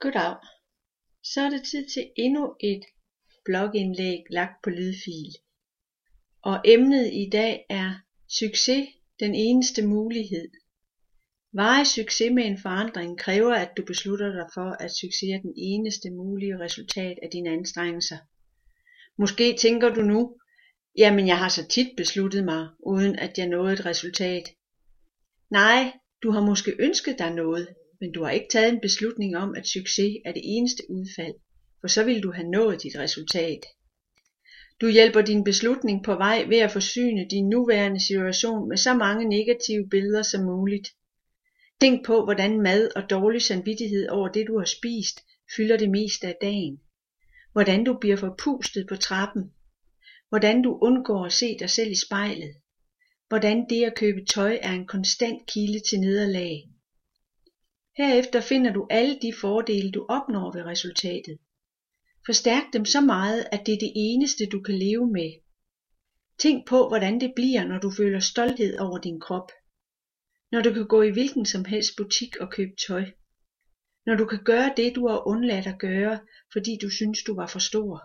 Goddag. Så er det tid til endnu et blogindlæg lagt på lydfil. Og emnet i dag er succes den eneste mulighed. Varig succes med en forandring kræver, at du beslutter dig for, at succes er den eneste mulige resultat af dine anstrengelser. Måske tænker du nu, jamen jeg har så tit besluttet mig, uden at jeg nåede et resultat. Nej, du har måske ønsket dig noget, men du har ikke taget en beslutning om, at succes er det eneste udfald, for så vil du have nået dit resultat. Du hjælper din beslutning på vej ved at forsyne din nuværende situation med så mange negative billeder som muligt. Tænk på, hvordan mad og dårlig samvittighed over det, du har spist, fylder det meste af dagen. Hvordan du bliver forpustet på trappen. Hvordan du undgår at se dig selv i spejlet. Hvordan det at købe tøj er en konstant kilde til nederlag. Herefter finder du alle de fordele, du opnår ved resultatet. Forstærk dem så meget, at det er det eneste, du kan leve med. Tænk på, hvordan det bliver, når du føler stolthed over din krop. Når du kan gå i hvilken som helst butik og købe tøj. Når du kan gøre det, du har undladt at gøre, fordi du synes, du var for stor.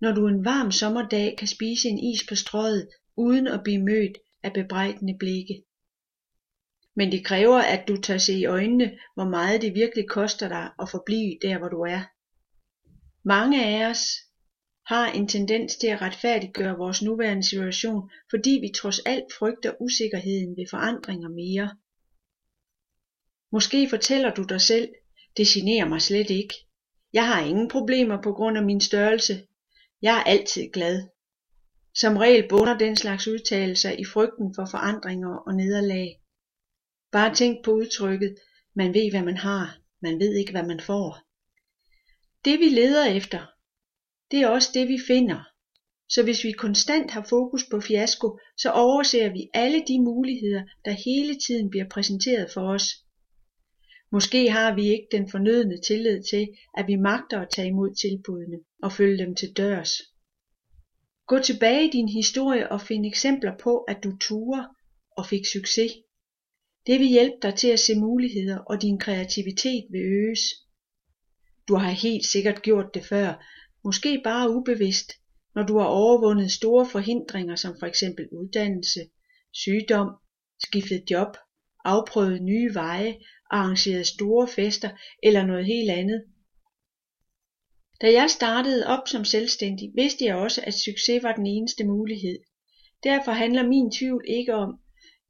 Når du en varm sommerdag kan spise en is på strøget, uden at blive mødt af bebrejdende blikke. Men det kræver, at du tager se i øjnene, hvor meget det virkelig koster dig at forblive der, hvor du er. Mange af os har en tendens til at retfærdiggøre vores nuværende situation, fordi vi trods alt frygter usikkerheden ved forandringer mere. Måske fortæller du dig selv, det generer mig slet ikke. Jeg har ingen problemer på grund af min størrelse. Jeg er altid glad. Som regel bunder den slags udtalelser i frygten for forandringer og nederlag. Bare tænk på udtrykket, man ved hvad man har, man ved ikke hvad man får. Det vi leder efter, det er også det vi finder. Så hvis vi konstant har fokus på fiasko, så overser vi alle de muligheder, der hele tiden bliver præsenteret for os. Måske har vi ikke den fornødne tillid til, at vi magter at tage imod tilbudene og følge dem til dørs. Gå tilbage i din historie og find eksempler på, at du turer og fik succes. Det vil hjælpe dig til at se muligheder, og din kreativitet vil øges. Du har helt sikkert gjort det før, måske bare ubevidst, når du har overvundet store forhindringer som for eksempel uddannelse, sygdom, skiftet job, afprøvet nye veje, arrangeret store fester eller noget helt andet. Da jeg startede op som selvstændig, vidste jeg også, at succes var den eneste mulighed. Derfor handler min tvivl ikke om,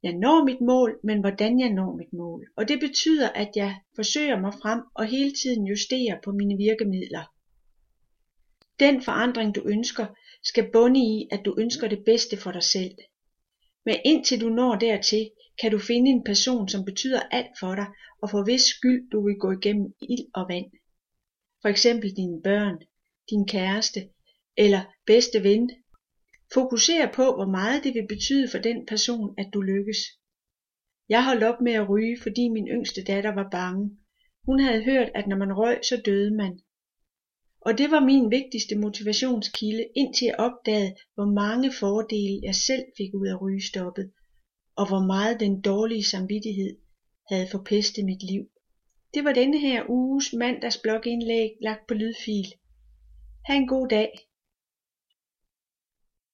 jeg når mit mål, men hvordan jeg når mit mål. Og det betyder, at jeg forsøger mig frem og hele tiden justerer på mine virkemidler. Den forandring du ønsker, skal bunde i, at du ønsker det bedste for dig selv. Men indtil du når dertil, kan du finde en person, som betyder alt for dig, og for hvis skyld du vil gå igennem ild og vand. For eksempel dine børn, din kæreste eller bedste ven, Fokuser på, hvor meget det vil betyde for den person, at du lykkes. Jeg holdt op med at ryge, fordi min yngste datter var bange. Hun havde hørt, at når man røg, så døde man. Og det var min vigtigste motivationskilde, indtil jeg opdagede, hvor mange fordele jeg selv fik ud af rygestoppet, og hvor meget den dårlige samvittighed havde forpestet mit liv. Det var denne her uges mandags blogindlæg lagt på lydfil. Ha' en god dag.